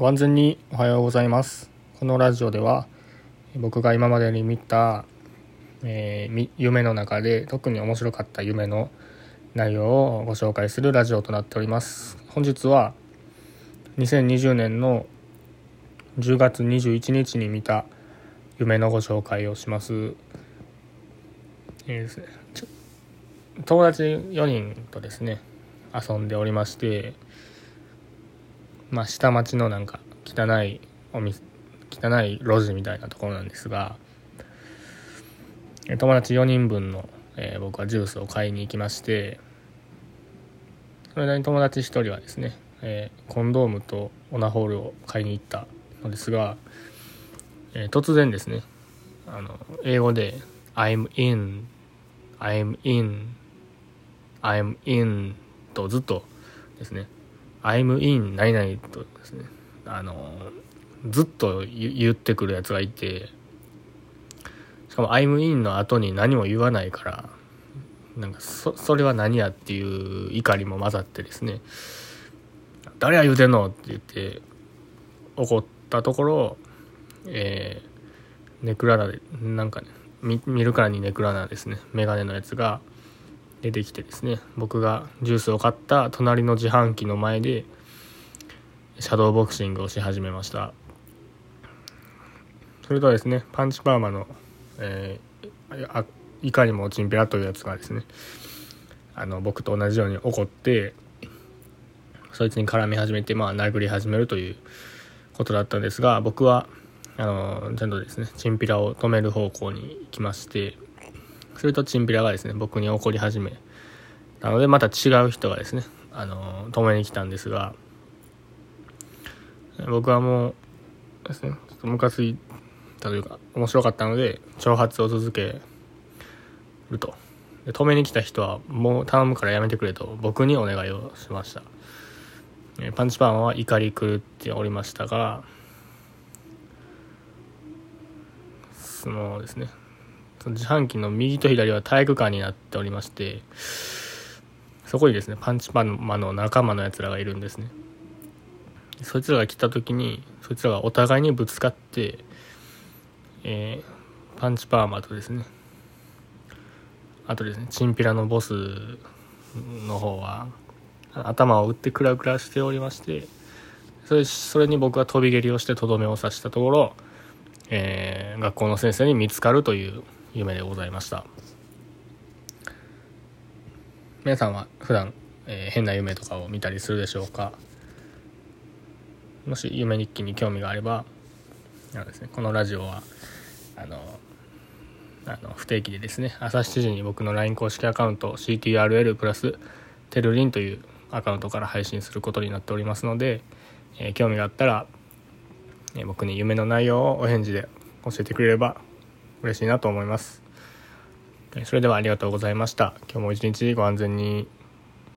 ご安全におはようございます。このラジオでは僕が今までに見た、えー、夢の中で特に面白かった夢の内容をご紹介するラジオとなっております。本日は2020年の10月21日に見た夢のご紹介をします、えーす、友達4人とですね遊んでおりましてまあ、下町のなんか汚いお店汚い路地みたいなところなんですが友達4人分の、えー、僕はジュースを買いに行きましてそれなりに友達1人はですね、えー、コンドームとオナホールを買いに行ったのですが、えー、突然ですねあの英語で「I'm in」「I'm in」「I'm in」とずっとですね I'm in 何々とですね、あの、ずっと言ってくるやつがいて、しかも I'm in の後に何も言わないから、なんかそ、それは何やっていう怒りも混ざってですね、誰が言うてんのって言って怒ったところ、えー、ネクラナで、なんかね、見るからにネクラナですね、メガネのやつが、出てきてですね僕がジュースを買った隣の自販機の前でシャドーボクシングをし始めました。それとはですねパンチパーマの、えー、いかにもチンピラというやつがですねあの僕と同じように怒ってそいつに絡み始めてまあ殴り始めるということだったんですが僕はあのちゃんとですねチンピラを止める方向に行きましてするとチンピラがですね僕に怒り始めなのでまた違う人がですねあの止めに来たんですが僕はもうですねちょっとムカついたというか面白かったので挑発を続けると。で止めに来た人はもう頼むからやめてくれと僕にお願いをしました。パンチパンは怒り狂っておりましたがそのですね自販機の右と左は体育館になっておりましてそこにですねパンチパンマの仲間のやつらがいるんですね。そいつらが来た時にそいつらがお互いにぶつかって、えー、パンチパーマとですねあとですねチンピラのボスの方は頭を打ってクラクラしておりましてそれそれに僕は飛び蹴りをしてとどめを刺したところ、えー、学校の先生に見つかるという夢でございました。皆さんは普段、えー、変な夢とかを見たりするでしょうか？もし夢日記に興味があればあです、ね、このラジオはあのあの不定期でですね朝7時に僕の LINE 公式アカウント CTRL プラステルリンというアカウントから配信することになっておりますので、えー、興味があったら、えー、僕に夢の内容をお返事で教えてくれれば嬉しいなと思います。それではありがとうございました。今日も一日ご安全に。